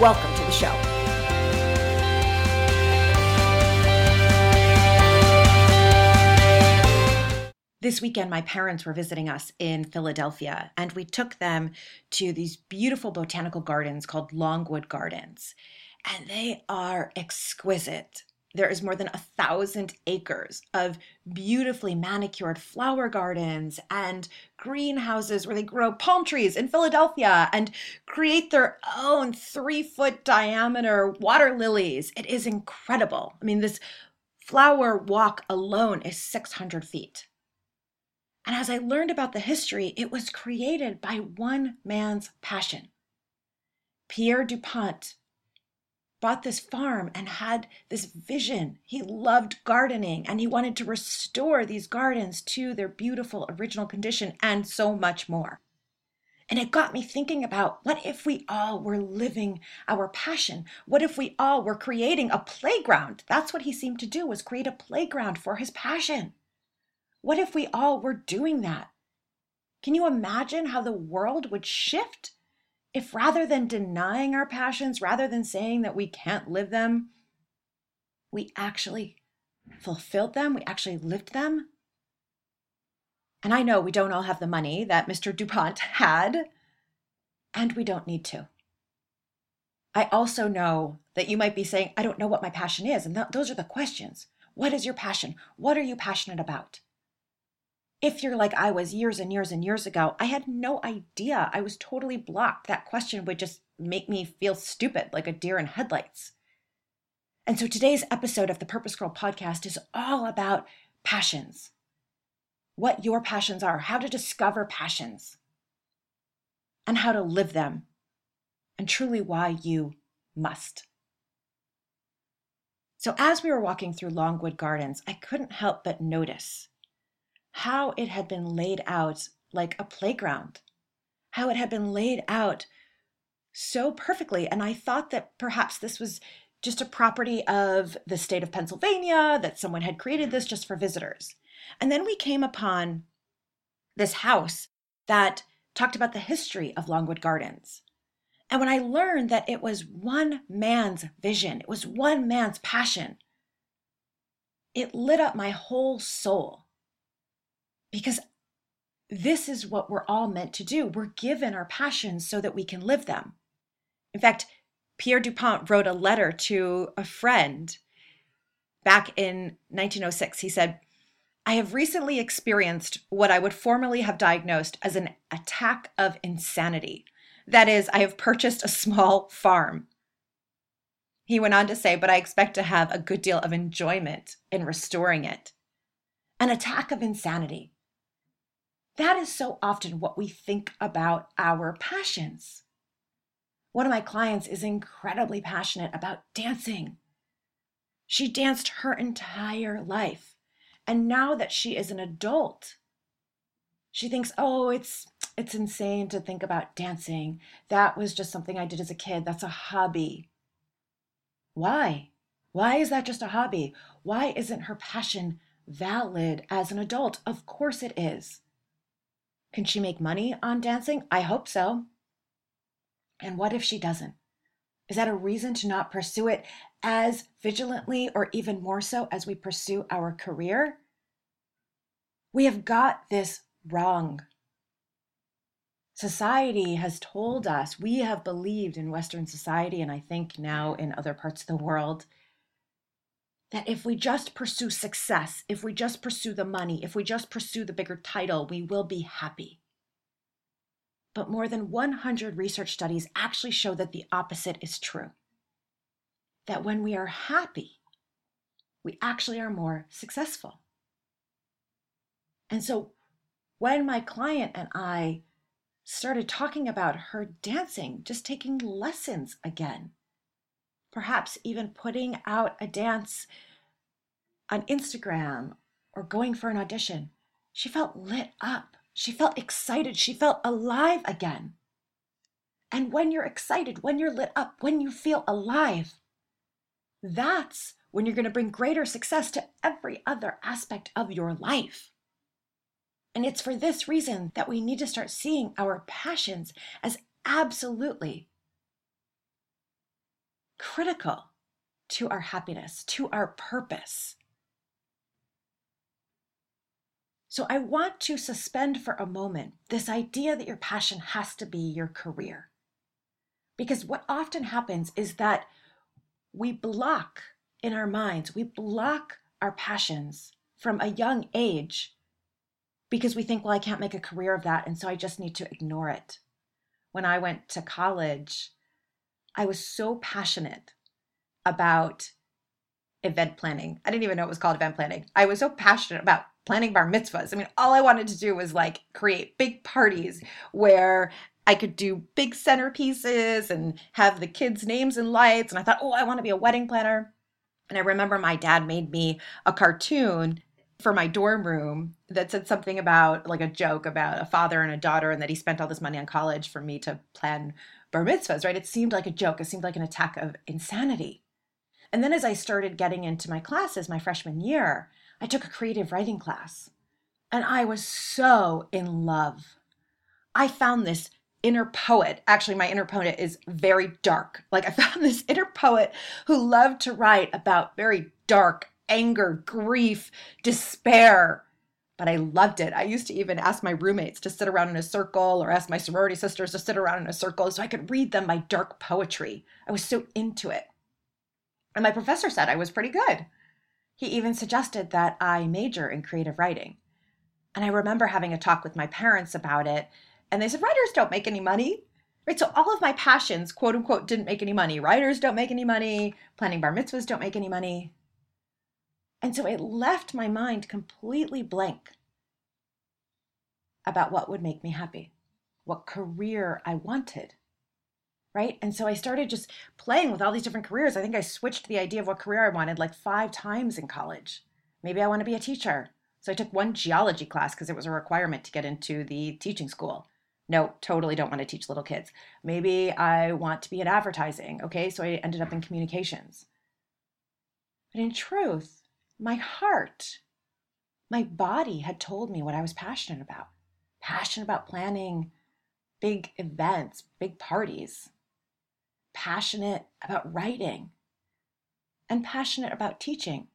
Welcome to the show. This weekend, my parents were visiting us in Philadelphia, and we took them to these beautiful botanical gardens called Longwood Gardens. And they are exquisite there is more than a thousand acres of beautifully manicured flower gardens and greenhouses where they grow palm trees in Philadelphia and create their own three foot diameter water lilies. It is incredible. I mean, this flower walk alone is 600 feet. And as I learned about the history, it was created by one man's passion. Pierre DuPont bought this farm and had this vision. He loved gardening and he wanted to restore these gardens to their beautiful original condition and so much more. And it got me thinking about what if we all were living our passion? What if we all were creating a playground? That's what he seemed to do was create a playground for his passion. What if we all were doing that? Can you imagine how the world would shift? If rather than denying our passions, rather than saying that we can't live them, we actually fulfilled them, we actually lived them. And I know we don't all have the money that Mr. DuPont had, and we don't need to. I also know that you might be saying, I don't know what my passion is. And th- those are the questions. What is your passion? What are you passionate about? If you're like I was years and years and years ago, I had no idea. I was totally blocked. That question would just make me feel stupid, like a deer in headlights. And so today's episode of the Purpose Girl podcast is all about passions what your passions are, how to discover passions, and how to live them, and truly why you must. So, as we were walking through Longwood Gardens, I couldn't help but notice how it had been laid out like a playground, how it had been laid out so perfectly. And I thought that perhaps this was just a property of the state of Pennsylvania, that someone had created this just for visitors. And then we came upon this house that talked about the history of Longwood Gardens. And when I learned that it was one man's vision, it was one man's passion, it lit up my whole soul because this is what we're all meant to do. We're given our passions so that we can live them. In fact, Pierre Dupont wrote a letter to a friend back in 1906. He said, I have recently experienced what I would formerly have diagnosed as an attack of insanity. That is, I have purchased a small farm. He went on to say, but I expect to have a good deal of enjoyment in restoring it. An attack of insanity. That is so often what we think about our passions. One of my clients is incredibly passionate about dancing. She danced her entire life. And now that she is an adult, she thinks, "Oh, it's it's insane to think about dancing. That was just something I did as a kid. That's a hobby." Why? Why is that just a hobby? Why isn't her passion valid as an adult? Of course it is. Can she make money on dancing? I hope so. And what if she doesn't? Is that a reason to not pursue it as vigilantly or even more so as we pursue our career? We have got this wrong. Society has told us, we have believed in Western society, and I think now in other parts of the world, that if we just pursue success, if we just pursue the money, if we just pursue the bigger title, we will be happy. But more than 100 research studies actually show that the opposite is true. That when we are happy, we actually are more successful. And so when my client and I started talking about her dancing, just taking lessons again, perhaps even putting out a dance on Instagram or going for an audition, she felt lit up. She felt excited. She felt alive again. And when you're excited, when you're lit up, when you feel alive, that's when you're going to bring greater success to every other aspect of your life. And it's for this reason that we need to start seeing our passions as absolutely critical to our happiness, to our purpose. So I want to suspend for a moment this idea that your passion has to be your career. Because what often happens is that we block in our minds, we block our passions from a young age because we think, well, I can't make a career of that. And so I just need to ignore it. When I went to college, I was so passionate about event planning. I didn't even know it was called event planning. I was so passionate about planning bar mitzvahs. I mean, all I wanted to do was like create big parties where I could do big centerpieces and have the kids' names and lights. And I thought, oh, I want to be a wedding planner. And I remember my dad made me a cartoon for my dorm room that said something about like a joke about a father and a daughter and that he spent all this money on college for me to plan bar mitzvahs, right? It seemed like a joke. It seemed like an attack of insanity. And then as I started getting into my classes my freshman year, I took a creative writing class and I was so in love. I found this inner poet. Actually, my inner poet is very dark. Like I found this inner poet who loved to write about very dark anger, grief, despair. But I loved it. I used to even ask my roommates to sit around in a circle or ask my sorority sisters to sit around in a circle so I could read them my dark poetry. I was so into it. And my professor said I was pretty good. He even suggested that I major in creative writing. And I remember having a talk with my parents about it and they said, writers don't make any money. Right. So all of my passions, quote unquote, didn't make any money. Writers don't make any money. Planning bar mitzvahs don't make any money. And so it left my mind completely blank about what would make me happy, what career I wanted. Right. And so I started just playing with all these different careers. I think I switched the idea of what career I wanted like five times in college. Maybe I want to be a teacher. So I took one geology class because it was a requirement to get into the teaching school no, totally don't want to teach little kids. Maybe I want to be in advertising. Okay, so I ended up in communications. But in truth, my heart, my body had told me what I was passionate about. Passionate about planning big events, big parties. Passionate about writing. And passionate about teaching.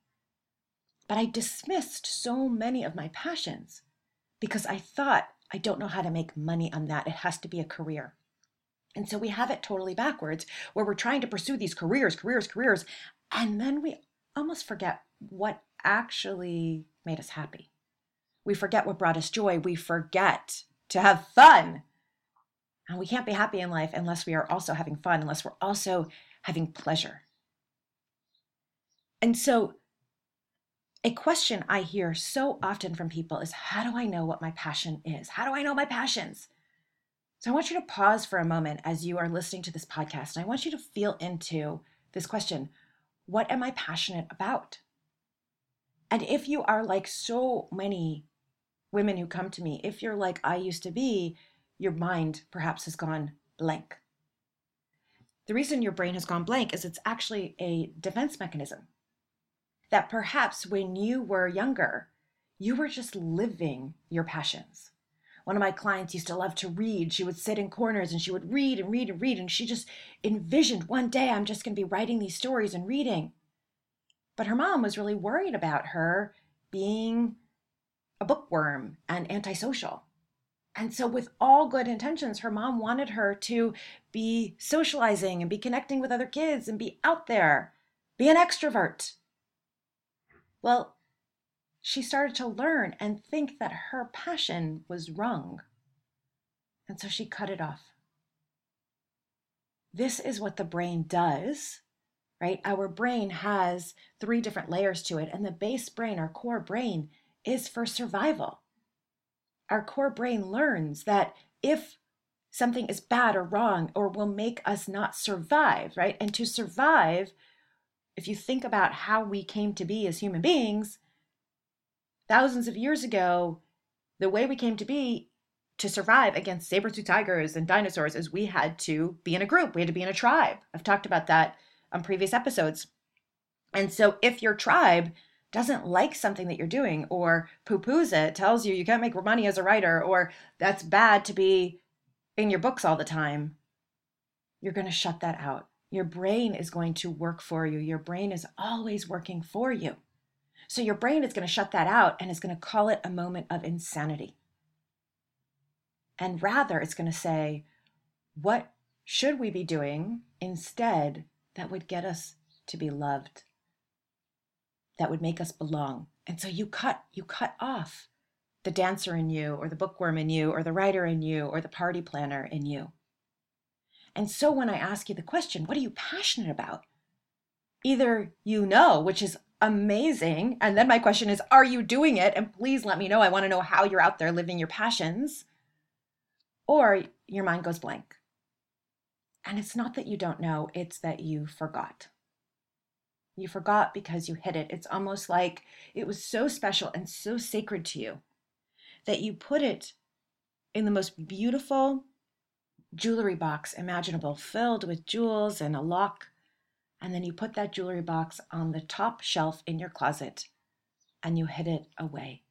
But I dismissed so many of my passions because I thought I don't know how to make money on that. It has to be a career. And so we have it totally backwards where we're trying to pursue these careers, careers, careers, and then we almost forget what actually made us happy. We forget what brought us joy. We forget to have fun. And we can't be happy in life unless we are also having fun, unless we're also having pleasure. And so a question I hear so often from people is how do I know what my passion is? How do I know my passions? So I want you to pause for a moment as you are listening to this podcast and I want you to feel into this question What am I passionate about? And if you are like so many women who come to me, if you're like I used to be, your mind perhaps has gone blank. The reason your brain has gone blank is it's actually a defense mechanism that perhaps when you were younger, you were just living your passions. One of my clients used to love to read. She would sit in corners and she would read and read and read. And she just envisioned one day I'm just going to be writing these stories and reading. But her mom was really worried about her being a bookworm and antisocial. And so, with all good intentions, her mom wanted her to be socializing and be connecting with other kids and be out there, be an extrovert. Well, she started to learn and think that her passion was wrong. And so she cut it off. This is what the brain does, right? Our brain has three different layers to it, and the base brain, our core brain, is for survival. Our core brain learns that if something is bad or wrong or will make us not survive, right? And to survive, if you think about how we came to be as human beings, thousands of years ago, the way we came to be to survive against saber-tooth tigers and dinosaurs is we had to be in a group, we had to be in a tribe. I've talked about that on previous episodes. And so if your tribe doesn't like something that you're doing or poo-poos it, tells you you can't make money as a writer or that's bad to be in your books all the time, you're going to shut that out. Your brain is going to work for you. Your brain is always working for you. So your brain is going to shut that out and is going to call it a moment of insanity. And rather, it's going to say, what should we be doing instead that would get us to be loved? That would make us belong. And so you cut, you cut off the dancer in you, or the bookworm in you, or the writer in you, or the party planner in you. And so when I ask you the question, what are you passionate about? Either you know, which is amazing. And then my question is, are you doing it? And please let me know. I want to know how you're out there living your passions. Or your mind goes blank. And it's not that you don't know, it's that you forgot. You forgot because you hid it. It's almost like it was so special and so sacred to you that you put it in the most beautiful jewelry box imaginable, filled with jewels and a lock and then you put that jewelry box on the top shelf in your closet and you hid it away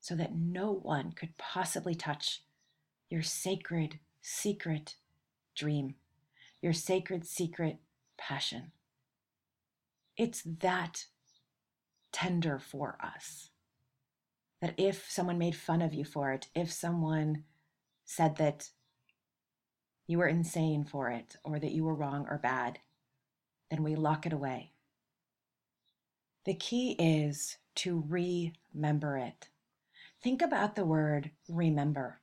so that no one could possibly touch your sacred, secret dream, your sacred, secret passion. It's that tender for us that if someone made fun of you for it, if someone said that you were insane for it, or that you were wrong or bad, then we lock it away. The key is to remember it. Think about the word remember.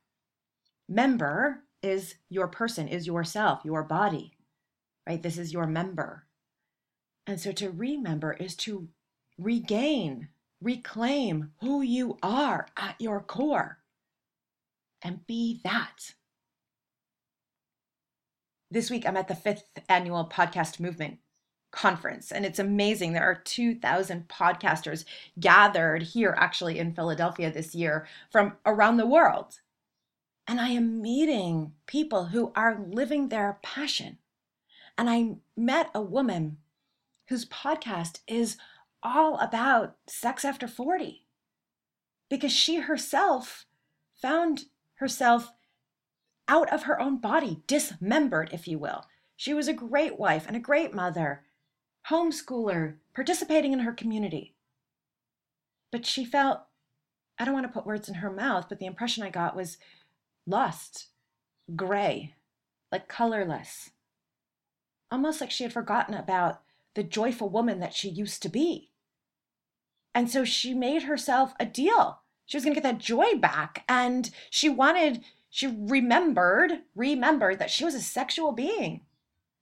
Member is your person, is yourself, your body, right? This is your member. And so to remember is to regain, reclaim who you are at your core and be that. This week, I'm at the fifth annual podcast movement conference and it's amazing there are 2000 podcasters gathered here actually in Philadelphia this year from around the world and I am meeting people who are living their passion. And I met a woman whose podcast is all about sex after 40 because she herself found herself out of her own body dismembered if you will. She was a great wife and a great mother homeschooler, participating in her community. But she felt, I don't want to put words in her mouth, but the impression I got was lost, gray, like colorless. Almost like she had forgotten about the joyful woman that she used to be. And so she made herself a deal. She was going to get that joy back. And she wanted, she remembered, remembered that she was a sexual being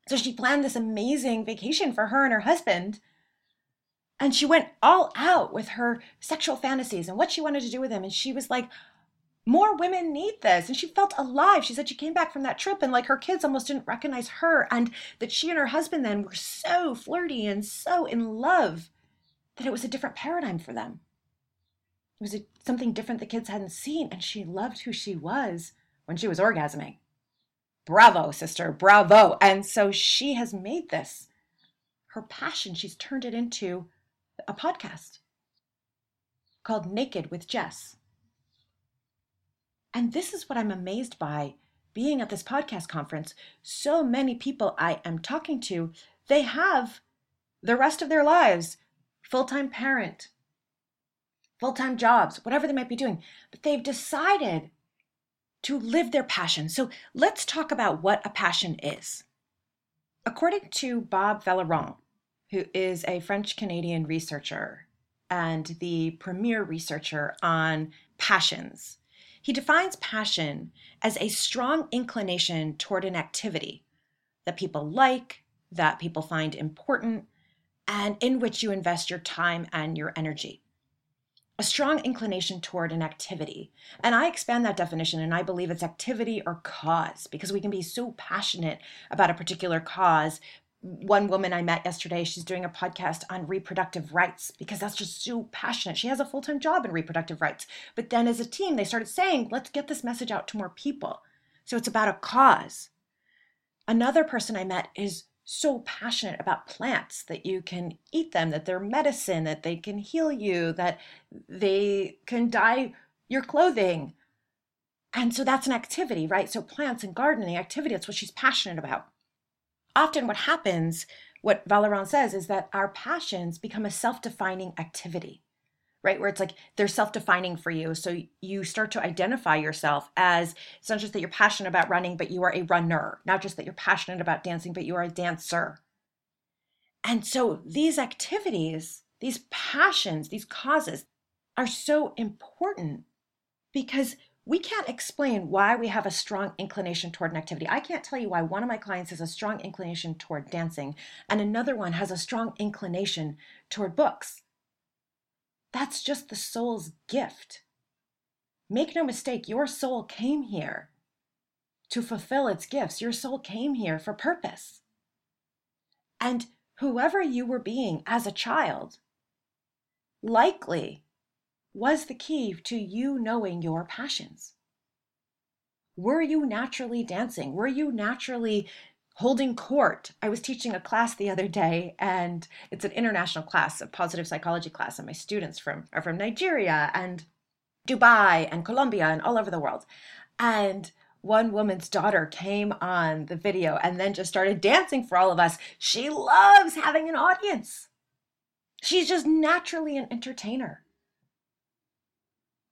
so she planned this amazing vacation for her and her husband. And she went all out with her sexual fantasies and what she wanted to do with him. And she was like, more women need this. And she felt alive. She said she came back from that trip and like her kids almost didn't recognize her. And that she and her husband then were so flirty and so in love that it was a different paradigm for them. It was a, something different the kids hadn't seen. And she loved who she was when she was orgasming. Bravo, sister, bravo. And so she has made this her passion. She's turned it into a podcast called Naked with Jess. And this is what I'm amazed by being at this podcast conference. So many people I am talking to, they have the rest of their lives full time parent, full time jobs, whatever they might be doing, but they've decided to live their passion. So let's talk about what a passion is. According to Bob Vallerand, who is a French Canadian researcher and the premier researcher on passions, he defines passion as a strong inclination toward an activity that people like, that people find important, and in which you invest your time and your energy. a strong inclination toward an activity. And I expand that definition and I believe it's activity or cause because we can be so passionate about a particular cause. One woman I met yesterday, she's doing a podcast on reproductive rights because that's just so passionate. She has a full time job in reproductive rights. But then as a team, they started saying, let's get this message out to more people. So it's about a cause. Another person I met is so passionate about plants that you can eat them, that they're medicine, that they can heal you, that they can dye your clothing. And so that's an activity, right? So plants and gardening activity, that's what she's passionate about. Often what happens, what Vallerand says, is that our passions become a self-defining activity right? Where it's like they're self defining for you. So you start to identify yourself as it's not just that you're passionate about running, but you are a runner, not just that you're passionate about dancing, but you are a dancer. And so these activities, these passions, these causes are so important because we can't explain why we have a strong inclination toward an activity. I can't tell you why one of my clients has a strong inclination toward dancing and another one has a strong inclination toward books. That's just the soul's gift. Make no mistake, your soul came here to fulfill its gifts. Your soul came here for purpose. And whoever you were being as a child likely was the key to you knowing your passions. Were you naturally dancing? Were you naturally holding court. I was teaching a class the other day, and it's an international class, a positive psychology class, and my students from are from Nigeria and Dubai and Colombia and all over the world. And one woman's daughter came on the video and then just started dancing for all of us. She loves having an audience. She's just naturally an entertainer.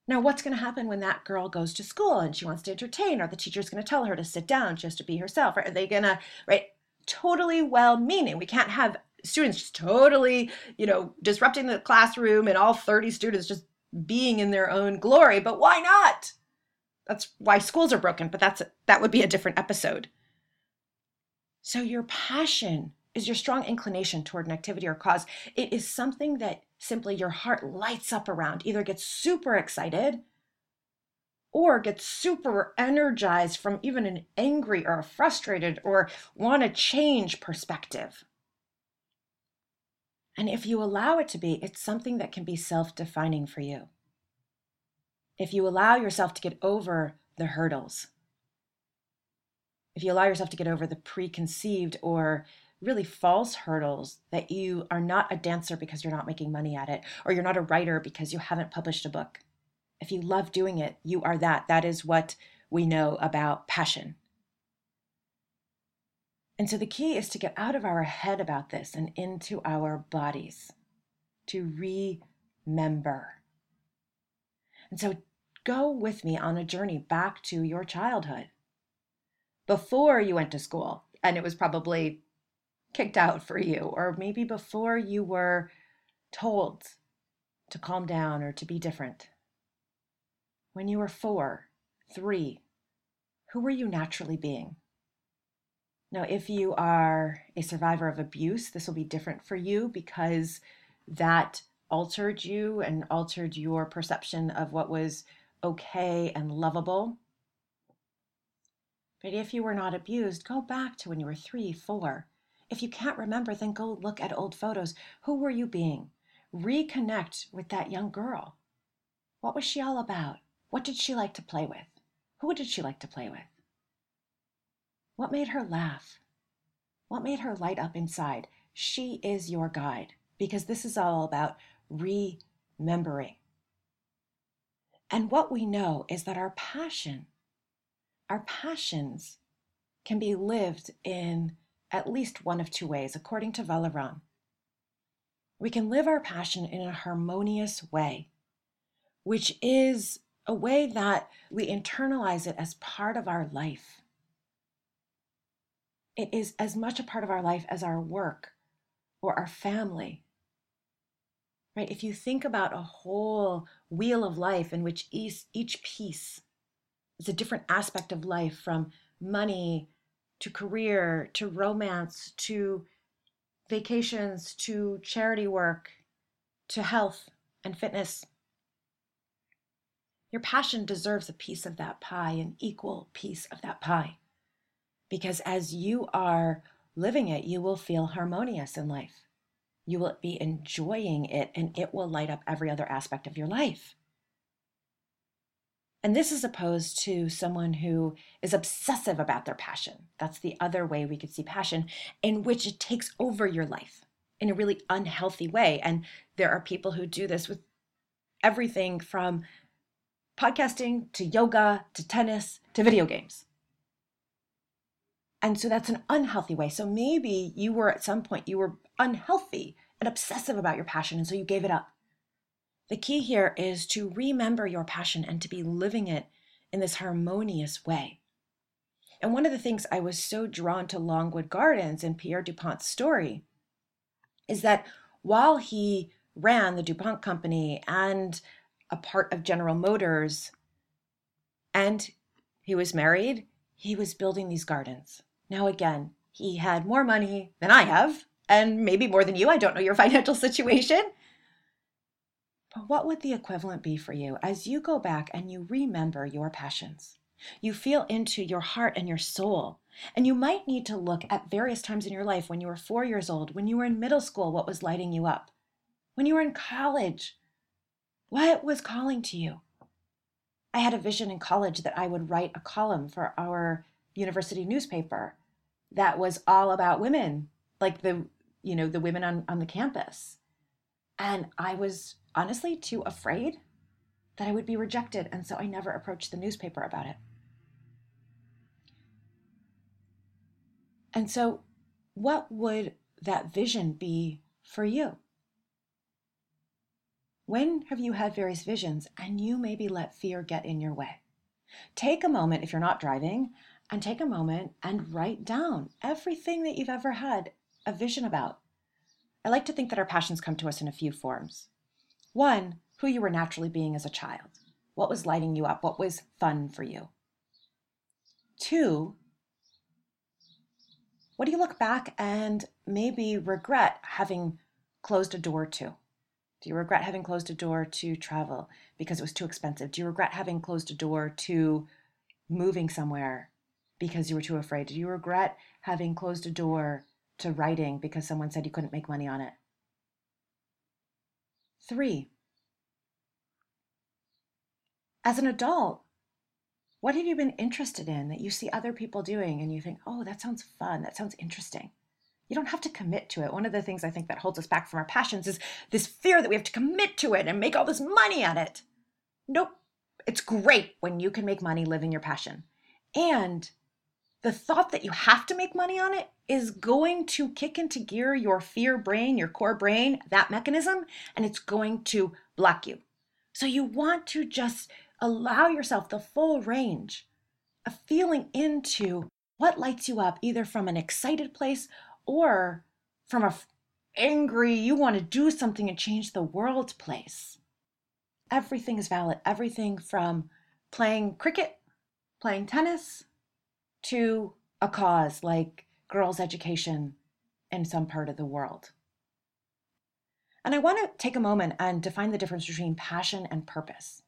Now, what's going to happen when that girl goes to school and she wants to entertain? Are the teacher's going to tell her to sit down just to be herself? right? Are they going to, right? Totally well meaning. We can't have students just totally, you know, disrupting the classroom and all 30 students just being in their own glory. But why not? That's why schools are broken, but that's that would be a different episode. So your passion is your strong inclination toward an activity or cause. It is something that simply your heart lights up around, either gets super excited or gets super energized from even an angry or a frustrated or want to change perspective. And if you allow it to be, it's something that can be self defining for you. If you allow yourself to get over the hurdles, if you allow yourself to get over the preconceived or really false hurdles that you are not a dancer because you're not making money at it, or you're not a writer because you haven't published a book. If you love doing it, you are that. That is what we know about passion. And so the key is to get out of our head about this and into our bodies, to remember. And so go with me on a journey back to your childhood. Before you went to school, and it was probably kicked out for you, or maybe before you were told to calm down or to be different. When you were four, three, who were you naturally being? Now, if you are a survivor of abuse, this will be different for you because that altered you and altered your perception of what was okay and lovable. But if you were not abused, go back to when you were three, four, if you can't remember, then go look at old photos. Who were you being? Reconnect with that young girl. What was she all about? What did she like to play with? Who did she like to play with? What made her laugh? What made her light up inside? She is your guide because this is all about remembering. And what we know is that our passion, our passions can be lived in at least one of two ways, according to Vallerand. We can live our passion in a harmonious way, which is a way that we internalize it as part of our life. It is as much a part of our life as our work or our family. Right? If you think about a whole wheel of life in which each piece is a different aspect of life from money to career to romance to vacations to charity work to health and fitness. Your passion deserves a piece of that pie, an equal piece of that pie. Because as you are living it, you will feel harmonious in life. You will be enjoying it, and it will light up every other aspect of your life. And this is opposed to someone who is obsessive about their passion. That's the other way we could see passion, in which it takes over your life in a really unhealthy way. And there are people who do this with everything from podcasting to yoga to tennis to video games. And so that's an unhealthy way. So maybe you were at some point, you were unhealthy and obsessive about your passion, and so you gave it up. The key here is to remember your passion and to be living it in this harmonious way. And one of the things I was so drawn to Longwood Gardens and Pierre DuPont's story is that while he ran the DuPont company and a part of General Motors and he was married, he was building these gardens. Now, again, he had more money than I have, and maybe more than you. I don't know your financial situation. But what would the equivalent be for you as you go back and you remember your passions? You feel into your heart and your soul. And you might need to look at various times in your life when you were four years old, when you were in middle school, what was lighting you up? When you were in college, what was calling to you? I had a vision in college that I would write a column for our university newspaper that was all about women, like the, you know, the women on, on the campus. And I was honestly too afraid that I would be rejected. And so I never approached the newspaper about it. And so, what would that vision be for you? When have you had various visions and you maybe let fear get in your way? Take a moment if you're not driving and take a moment and write down everything that you've ever had a vision about. I like to think that our passions come to us in a few forms. One, who you were naturally being as a child. What was lighting you up? What was fun for you? Two, what do you look back and maybe regret having closed a door to? Do you regret having closed a door to travel because it was too expensive? Do you regret having closed a door to moving somewhere because you were too afraid? Do you regret having closed a door to writing because someone said you couldn't make money on it? Three, as an adult, what have you been interested in that you see other people doing and you think, oh, that sounds fun, that sounds interesting? You don't have to commit to it. One of the things I think that holds us back from our passions is this fear that we have to commit to it and make all this money at it. Nope. It's great when you can make money living your passion. And the thought that you have to make money on it is going to kick into gear your fear brain, your core brain, that mechanism, and it's going to block you. So you want to just allow yourself the full range of feeling into what lights you up, either from an excited place or from a angry, you want to do something and change the world place. Everything is valid. Everything from playing cricket, playing tennis, to a cause like girls' education in some part of the world. And I want to take a moment and define the difference between passion and purpose.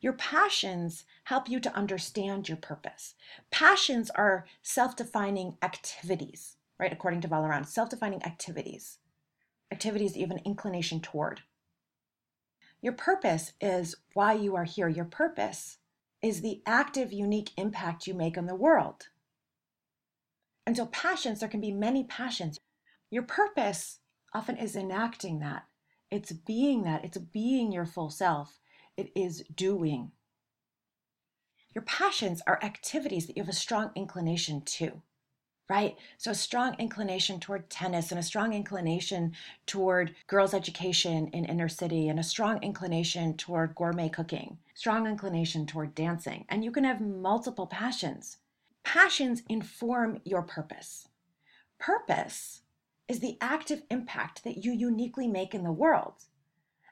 Your passions help you to understand your purpose. Passions are self defining activities, right? According to Vallerand, self defining activities, activities that you have an inclination toward. Your purpose is why you are here. Your purpose is the active, unique impact you make on the world. And so, passions, there can be many passions. Your purpose often is enacting that, it's being that, it's being your full self, it is doing. Your passions are activities that you have a strong inclination to, right? So, a strong inclination toward tennis and a strong inclination toward girls' education in inner city and a strong inclination toward gourmet cooking, strong inclination toward dancing. And you can have multiple passions. Passions inform your purpose. Purpose is the active impact that you uniquely make in the world.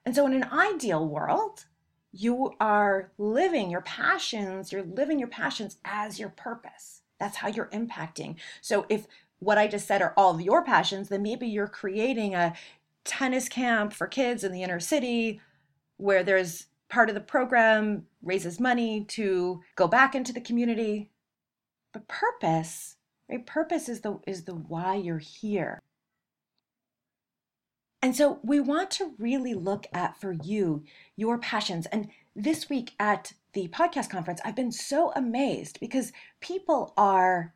And so, in an ideal world, you are living your passions, you're living your passions as your purpose. That's how you're impacting. So if what I just said are all of your passions, then maybe you're creating a tennis camp for kids in the inner city where there's part of the program raises money to go back into the community. But purpose, right? Purpose is the is the why you're here. And so we want to really look at for you your passions. And this week at the podcast conference, I've been so amazed because people are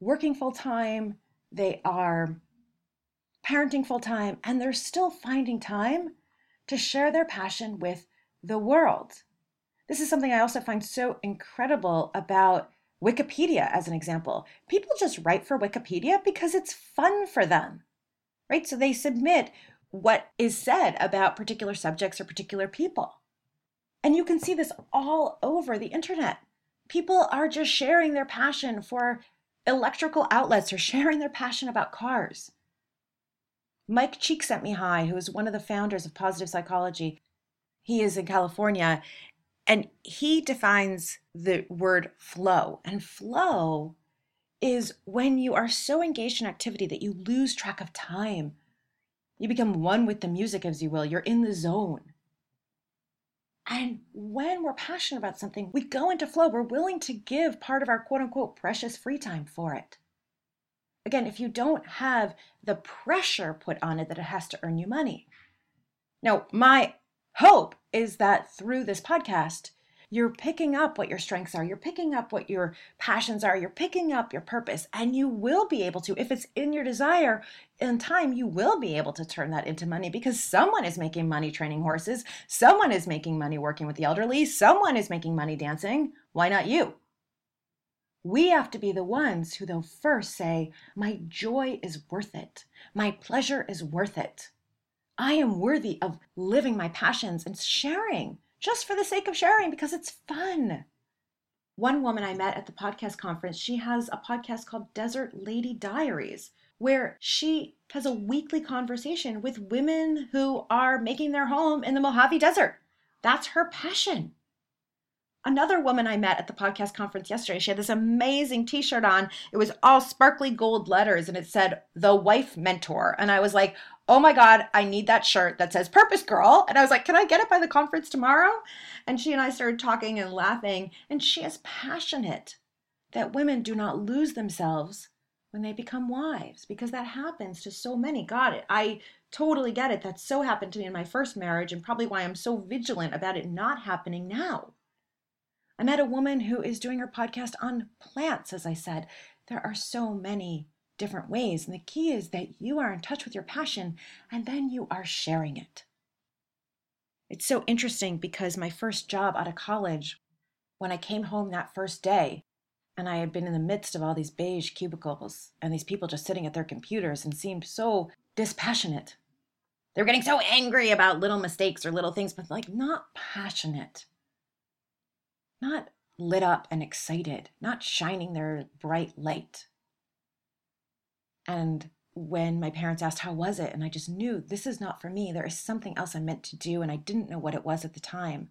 working full time, they are parenting full time, and they're still finding time to share their passion with the world. This is something I also find so incredible about Wikipedia, as an example. People just write for Wikipedia because it's fun for them, right? So they submit what is said about particular subjects or particular people. And you can see this all over the internet. People are just sharing their passion for electrical outlets or sharing their passion about cars. Mike Csikszentmihalyi, who is one of the founders of positive psychology, he is in California, and he defines the word flow. And flow is when you are so engaged in activity that you lose track of time. You become one with the music, as you will. You're in the zone. And when we're passionate about something, we go into flow. We're willing to give part of our quote unquote precious free time for it. Again, if you don't have the pressure put on it that it has to earn you money. Now, my hope is that through this podcast, you're picking up what your strengths are, you're picking up what your passions are, you're picking up your purpose, and you will be able to, if it's in your desire, in time, you will be able to turn that into money because someone is making money training horses, someone is making money working with the elderly, someone is making money dancing. Why not you? We have to be the ones who, though, first say, My joy is worth it. My pleasure is worth it. I am worthy of living my passions and sharing just for the sake of sharing because it's fun. One woman I met at the podcast conference, she has a podcast called Desert Lady Diaries, where she has a weekly conversation with women who are making their home in the Mojave Desert. That's her passion another woman I met at the podcast conference yesterday. She had this amazing t shirt on. It was all sparkly gold letters and it said, The Wife Mentor. And I was like, Oh my God, I need that shirt that says Purpose Girl. And I was like, Can I get it by the conference tomorrow? And she and I started talking and laughing. And she is passionate that women do not lose themselves when they become wives because that happens to so many. Got it. I totally get it. That so happened to me in my first marriage and probably why I'm so vigilant about it not happening now. I met a woman who is doing her podcast on plants, as I said. There are so many different ways. And the key is that you are in touch with your passion and then you are sharing it. It's so interesting because my first job out of college, when I came home that first day, and I had been in the midst of all these beige cubicles and these people just sitting at their computers and seemed so dispassionate. They were getting so angry about little mistakes or little things, but like not passionate not lit up and excited, not shining their bright light. And when my parents asked, How was it? And I just knew this is not for me. There is something else I'm meant to do. And I didn't know what it was at the time.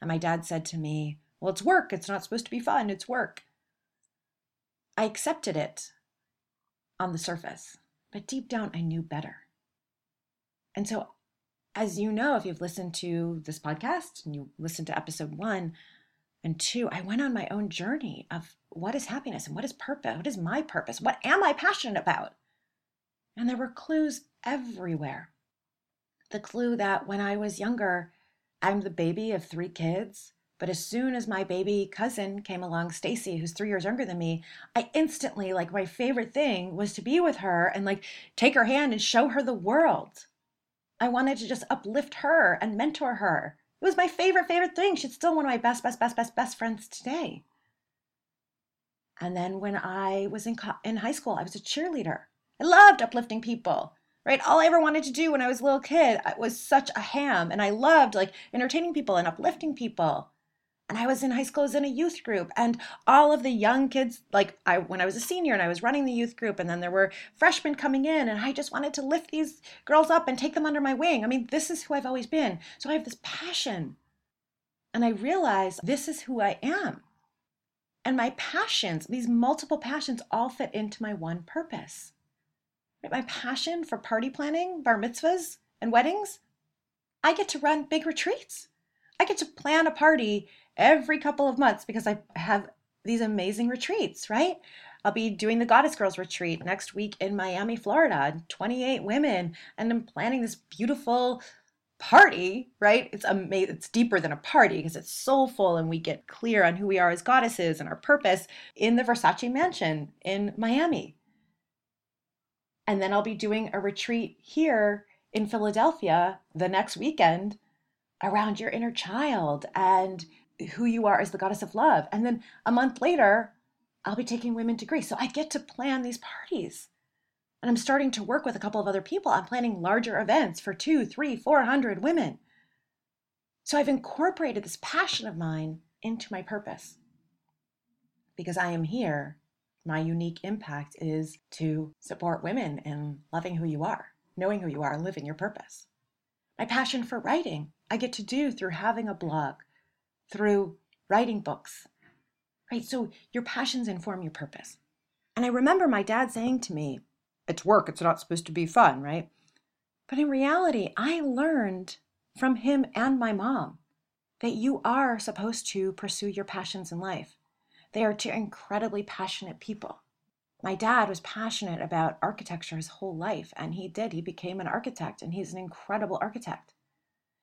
And my dad said to me, Well, it's work. It's not supposed to be fun. It's work. I accepted it on the surface, but deep down, I knew better. And so as you know, if you've listened to this podcast and you listened to episode one and two, I went on my own journey of what is happiness and what is purpose? What is my purpose? What am I passionate about? And there were clues everywhere. The clue that when I was younger, I'm the baby of three kids. But as soon as my baby cousin came along, Stacy, who's three years younger than me, I instantly, like, my favorite thing was to be with her and, like, take her hand and show her the world. I wanted to just uplift her and mentor her. It was my favorite, favorite thing. She's still one of my best, best, best, best, best friends today. And then when I was in, co- in high school, I was a cheerleader. I loved uplifting people, right? All I ever wanted to do when I was a little kid I was such a ham. And I loved like entertaining people and uplifting people and I was in high school, was in a youth group, and all of the young kids, like I when I was a senior and I was running the youth group, and then there were freshmen coming in, and I just wanted to lift these girls up and take them under my wing. I mean, this is who I've always been. So I have this passion. And I realized this is who I am. And my passions, these multiple passions, all fit into my one purpose. My passion for party planning, bar mitzvahs, and weddings, I get to run big retreats I get to plan a party every couple of months because I have these amazing retreats, right? I'll be doing the Goddess Girls retreat next week in Miami, Florida, 28 women, and I'm planning this beautiful party, right? It's amazing. It's deeper than a party because it's soulful and we get clear on who we are as goddesses and our purpose in the Versace mansion in Miami. And then I'll be doing a retreat here in Philadelphia the next weekend around your inner child and who you are as the goddess of love. And then a month later, I'll be taking women to Greece. So I get to plan these parties. And I'm starting to work with a couple of other people. I'm planning larger events for two, three, four hundred women. So I've incorporated this passion of mine into my purpose. Because I am here, my unique impact is to support women in loving who you are, knowing who you are, living your purpose. My passion for writing, I get to do through having a blog, through writing books, right? So your passions inform your purpose. And I remember my dad saying to me, It's work, it's not supposed to be fun, right? But in reality, I learned from him and my mom that you are supposed to pursue your passions in life. They are two incredibly passionate people. My dad was passionate about architecture his whole life, and he did. He became an architect, and he's an incredible architect.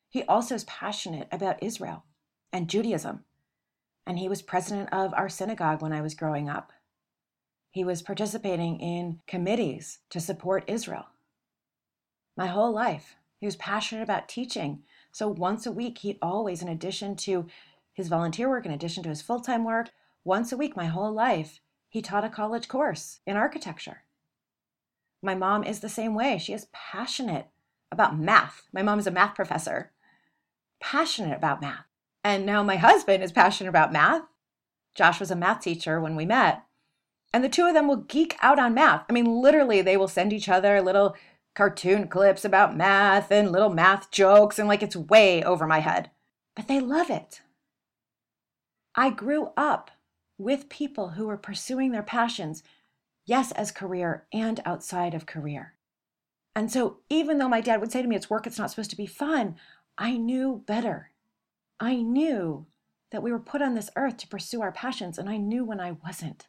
He also is passionate about Israel and Judaism and he was president of our synagogue when I was growing up. He was participating in committees to support Israel. My whole life, he was passionate about teaching. So once a week, he always, in addition to his volunteer work, in addition to his full time work, once a week, my whole life, he taught a college course in architecture. My mom is the same way. She is passionate about math. My mom is a math professor, passionate about math. And now my husband is passionate about math. Josh was a math teacher when we met. And the two of them will geek out on math. I mean, literally, they will send each other little cartoon clips about math and little math jokes, and like it's way over my head. But they love it. I grew up with people who were pursuing their passions, yes, as career and outside of career. And so, even though my dad would say to me, it's work, it's not supposed to be fun, I knew better. I knew that we were put on this earth to pursue our passions, and I knew when I wasn't.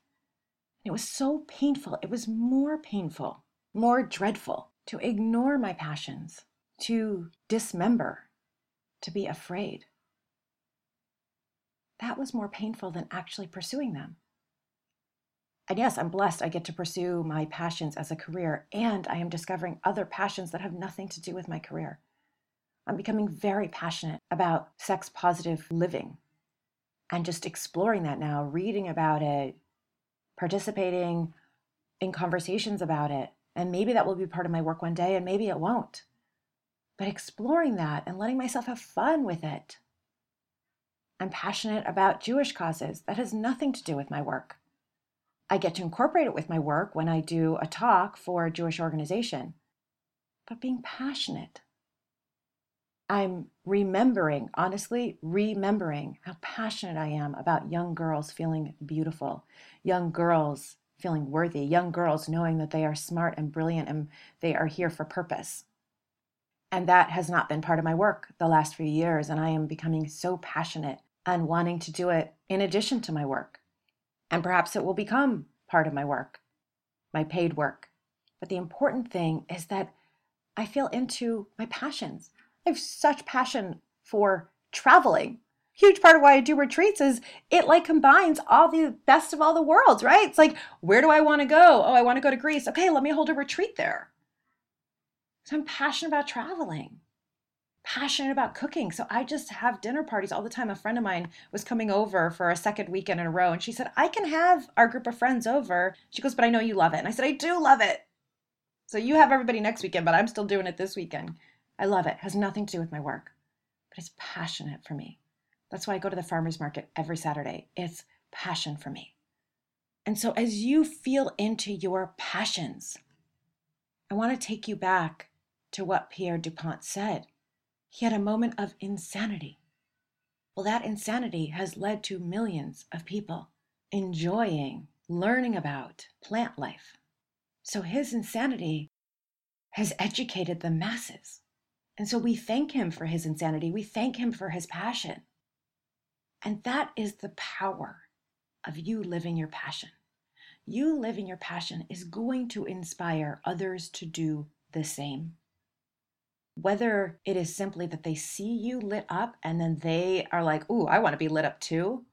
It was so painful. It was more painful, more dreadful to ignore my passions, to dismember, to be afraid. That was more painful than actually pursuing them. And yes, I'm blessed. I get to pursue my passions as a career, and I am discovering other passions that have nothing to do with my career. I'm becoming very passionate about sex positive living and just exploring that now, reading about it, participating in conversations about it. And maybe that will be part of my work one day, and maybe it won't. But exploring that and letting myself have fun with it. I'm passionate about Jewish causes. That has nothing to do with my work. I get to incorporate it with my work when I do a talk for a Jewish organization. But being passionate I'm remembering, honestly, remembering how passionate I am about young girls feeling beautiful, young girls feeling worthy, young girls knowing that they are smart and brilliant and they are here for purpose. And that has not been part of my work the last few years. And I am becoming so passionate and wanting to do it in addition to my work. And perhaps it will become part of my work, my paid work. But the important thing is that I feel into my passions. Have such passion for traveling. Huge part of why I do retreats is it like combines all the best of all the worlds, right? It's like, where do I want to go? Oh, I want to go to Greece. Okay, let me hold a retreat there. So I'm passionate about traveling, passionate about cooking. So I just have dinner parties all the time. A friend of mine was coming over for a second weekend in a row, and she said, I can have our group of friends over. She goes, But I know you love it. And I said, I do love it. So you have everybody next weekend, but I'm still doing it this weekend. I love it. it. Has nothing to do with my work, but it's passionate for me. That's why I go to the farmers market every Saturday. It's passion for me. And so as you feel into your passions, I want to take you back to what Pierre Dupont said. He had a moment of insanity. Well, that insanity has led to millions of people enjoying learning about plant life. So his insanity has educated the masses. And so we thank him for his insanity. We thank him for his passion. And that is the power of you living your passion. You living your passion is going to inspire others to do the same. Whether it is simply that they see you lit up and then they are like, Ooh, I want to be lit up too.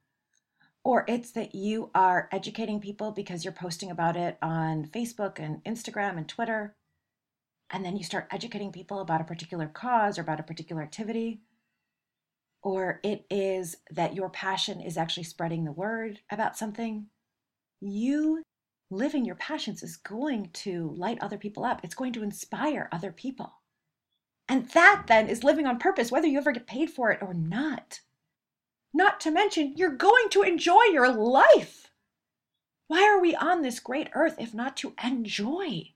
Or it's that you are educating people because you're posting about it on Facebook and Instagram and Twitter. And then you start educating people about a particular cause or about a particular activity or it is that your passion is actually spreading the word about something, you living your passions is going to light other people up. It's going to inspire other people. And that then is living on purpose, whether you ever get paid for it or not. Not to mention, you're going to enjoy your life. Why are we on this great earth if not to enjoy?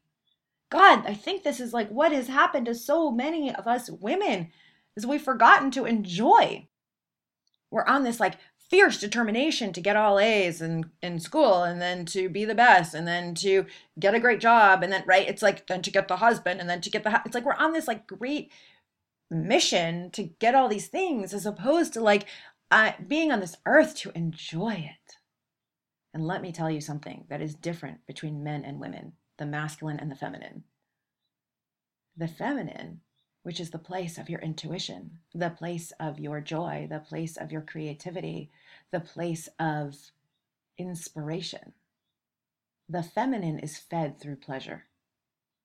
God, I think this is like what has happened to so many of us women is we've forgotten to enjoy. We're on this like fierce determination to get all A's in, in school and then to be the best and then to get a great job and then right it's like then to get the husband and then to get the it's like we're on this like great mission to get all these things as opposed to like uh, being on this earth to enjoy it. And let me tell you something that is different between men and women, the masculine and the feminine. The feminine which is the place of your intuition, the place of your joy, the place of your creativity, the place of inspiration. The feminine is fed through pleasure,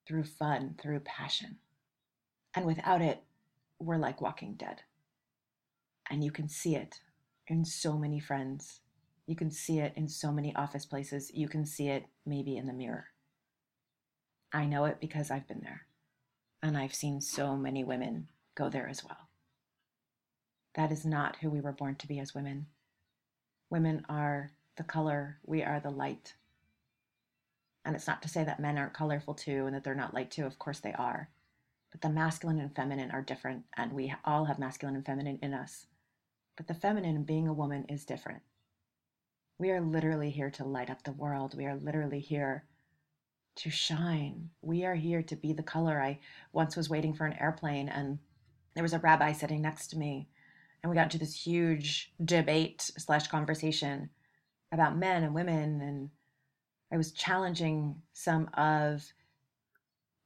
through fun, through passion. And without it, we're like walking dead. And you can see it in so many friends. You can see it in so many office places. You can see it maybe in the mirror. I know it because I've been there. And I've seen so many women go there as well. That is not who we were born to be as women. Women are the color, we are the light. And it's not to say that men aren't colorful too and that they're not light too. Of course they are. But the masculine and feminine are different, and we all have masculine and feminine in us. But the feminine being a woman is different. We are literally here to light up the world. We are literally here to shine. We are here to be the color. I once was waiting for an airplane and there was a rabbi sitting next to me and we got into this huge debate slash conversation about men and women and I was challenging some of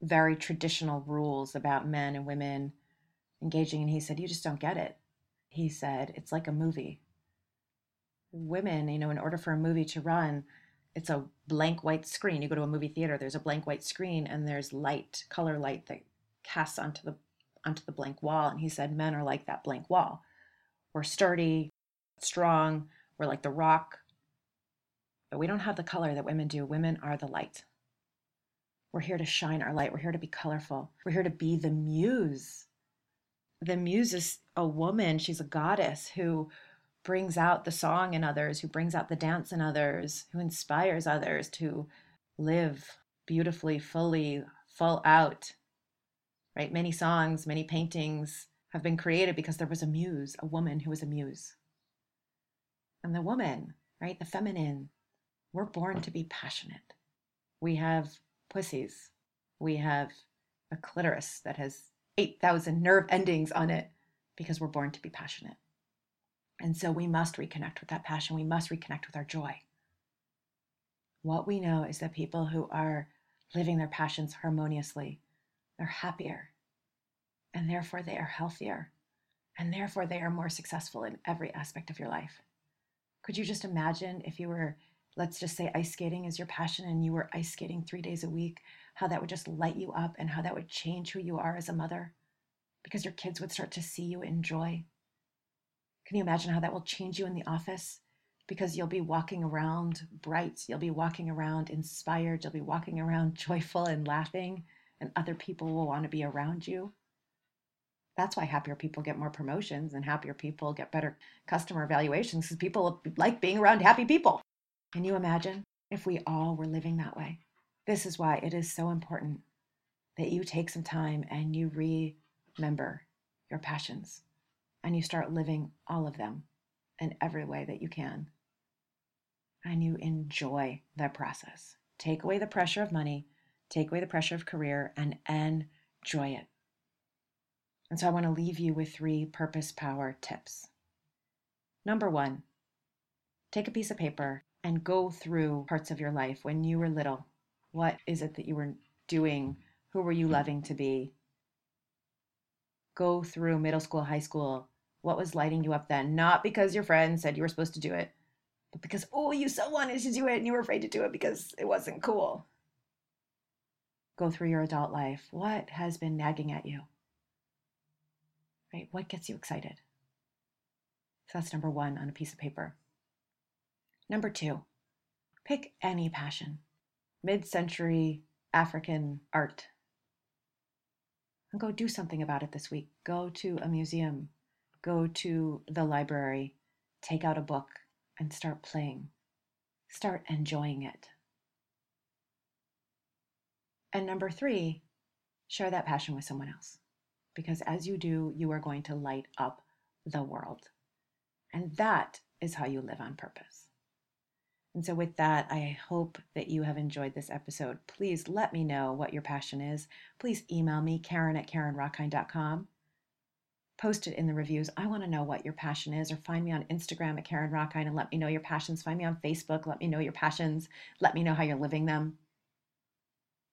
very traditional rules about men and women engaging and he said you just don't get it. He said it's like a movie. Women, you know, in order for a movie to run, it's a blank white screen. You go to a movie theater, there's a blank white screen and there's light, color light that casts onto the onto the blank wall. And he said men are like that blank wall. We're sturdy, strong, we're like the rock. But we don't have the color that women do. Women are the light. We're here to shine our light. We're here to be colorful. We're here to be the muse. The muse is a woman, she's a goddess who brings out the song in others, who brings out the dance in others, who inspires others to live beautifully, fully, full out. Right? Many songs, many paintings have been created because there was a muse, a woman who was a muse. And the woman, right, the feminine, we're born to be passionate. We have pussies. We have a clitoris that has 8,000 nerve endings on it because we're born to be passionate. And so we must reconnect with that passion. We must reconnect with our joy. What we know is that people who are living their passions harmoniously, they're happier. And therefore, they are healthier. And therefore, they are more successful in every aspect of your life. Could you just imagine if you were, let's just say, ice skating is your passion and you were ice skating three days a week, how that would just light you up and how that would change who you are as a mother? Because your kids would start to see you enjoy can you imagine how that will change you in the office? Because you'll be walking around bright, you'll be walking around inspired, you'll be walking around joyful and laughing, and other people will want to be around you. That's why happier people get more promotions and happier people get better customer evaluations because people like being around happy people. Can you imagine if we all were living that way? This is why it is so important that you take some time and you remember your passions and you start living all of them in every way that you can. And you enjoy the process. Take away the pressure of money, take away the pressure of career, and enjoy it. And so I want to leave you with three purpose power tips. Number one, take a piece of paper and go through parts of your life when you were little. What is it that you were doing? Who were you loving to be? Go through middle school, high school. What was lighting you up then? Not because your friend said you were supposed to do it, but because, oh, you so wanted to do it and you were afraid to do it because it wasn't cool. Go through your adult life. What has been nagging at you? Right? What gets you excited? So that's number one on a piece of paper. Number two, pick any passion. Mid century African art. And go do something about it this week. Go to a museum, go to the library, take out a book, and start playing. Start enjoying it. And number three, share that passion with someone else. Because as you do, you are going to light up the world. And that is how you live on purpose. And so, with that, I hope that you have enjoyed this episode. Please let me know what your passion is. Please email me, Karen at KarenRockhind.com. Post it in the reviews. I want to know what your passion is, or find me on Instagram at Karen Rockhind and let me know your passions. Find me on Facebook. Let me know your passions. Let me know how you're living them.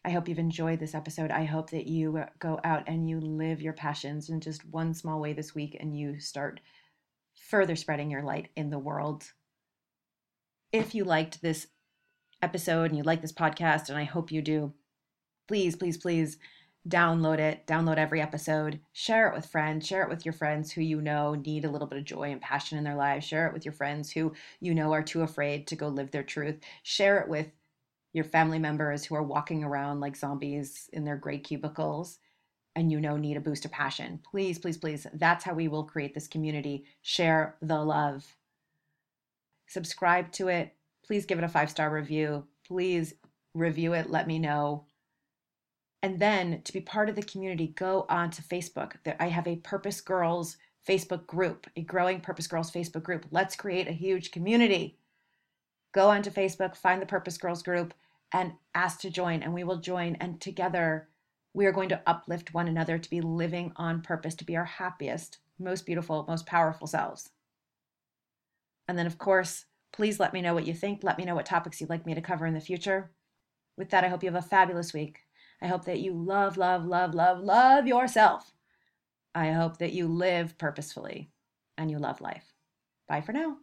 I hope you've enjoyed this episode. I hope that you uh, go out and you live your passions in just one small way this week and you start further spreading your light in the world. If you liked this episode and you like this podcast, and I hope you do, please, please, please download it, download every episode, share it with friends, share it with your friends who you know need a little bit of joy and passion in their lives, share it with your friends who you know are too afraid to go live their truth, share it with your family members who are walking around like zombies in their gray cubicles and you know need a boost of passion. Please, please, please. That's how we will create this community. Share the love. Subscribe to it. Please give it a five star review. Please review it. Let me know. And then to be part of the community, go on to Facebook. I have a Purpose Girls Facebook group, a growing Purpose Girls Facebook group. Let's create a huge community. Go onto Facebook, find the Purpose Girls group, and ask to join, and we will join. And together, we are going to uplift one another to be living on purpose, to be our happiest, most beautiful, most powerful selves. And then, of course, please let me know what you think. Let me know what topics you'd like me to cover in the future. With that, I hope you have a fabulous week. I hope that you love, love, love, love, love yourself. I hope that you live purposefully and you love life. Bye for now.